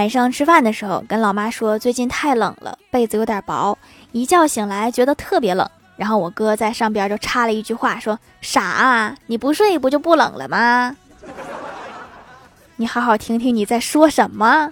晚上吃饭的时候跟老妈说最近太冷了被子有点薄。一觉醒来觉得特别冷然后我哥在上边就插了一句话说傻啊你不睡不就不冷了吗？你好好听听你在说什么。